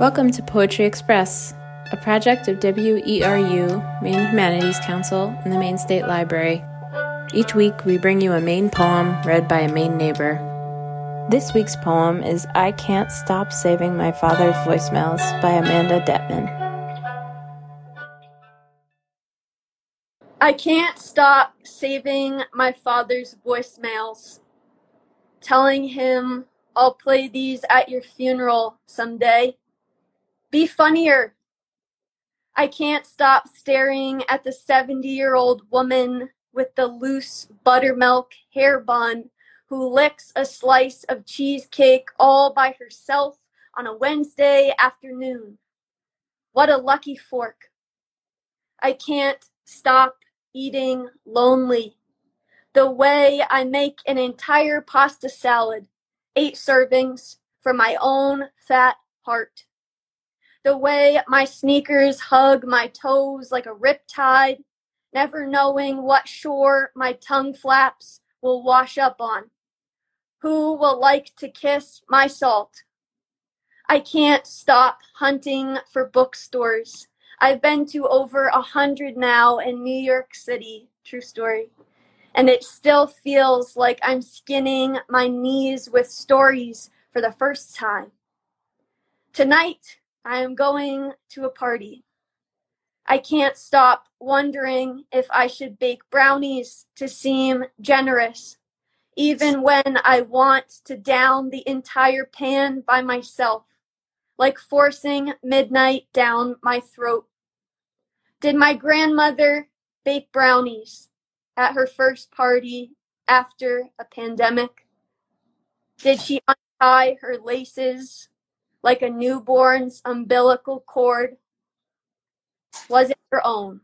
Welcome to Poetry Express, a project of WERU, Maine Humanities Council, and the Maine State Library. Each week, we bring you a Maine poem read by a Maine neighbor. This week's poem is I Can't Stop Saving My Father's Voicemails by Amanda Detman. I can't stop saving my father's voicemails, telling him I'll play these at your funeral someday. Be funnier. I can't stop staring at the 70 year old woman with the loose buttermilk hair bun who licks a slice of cheesecake all by herself on a Wednesday afternoon. What a lucky fork. I can't stop eating lonely. The way I make an entire pasta salad, eight servings, for my own fat heart the way my sneakers hug my toes like a riptide, never knowing what shore my tongue flaps will wash up on. Who will like to kiss my salt? I can't stop hunting for bookstores. I've been to over a hundred now in New York City, true story. And it still feels like I'm skinning my knees with stories for the first time. Tonight, I am going to a party. I can't stop wondering if I should bake brownies to seem generous, even when I want to down the entire pan by myself, like forcing midnight down my throat. Did my grandmother bake brownies at her first party after a pandemic? Did she untie her laces like a newborn's umbilical cord? Was it her own?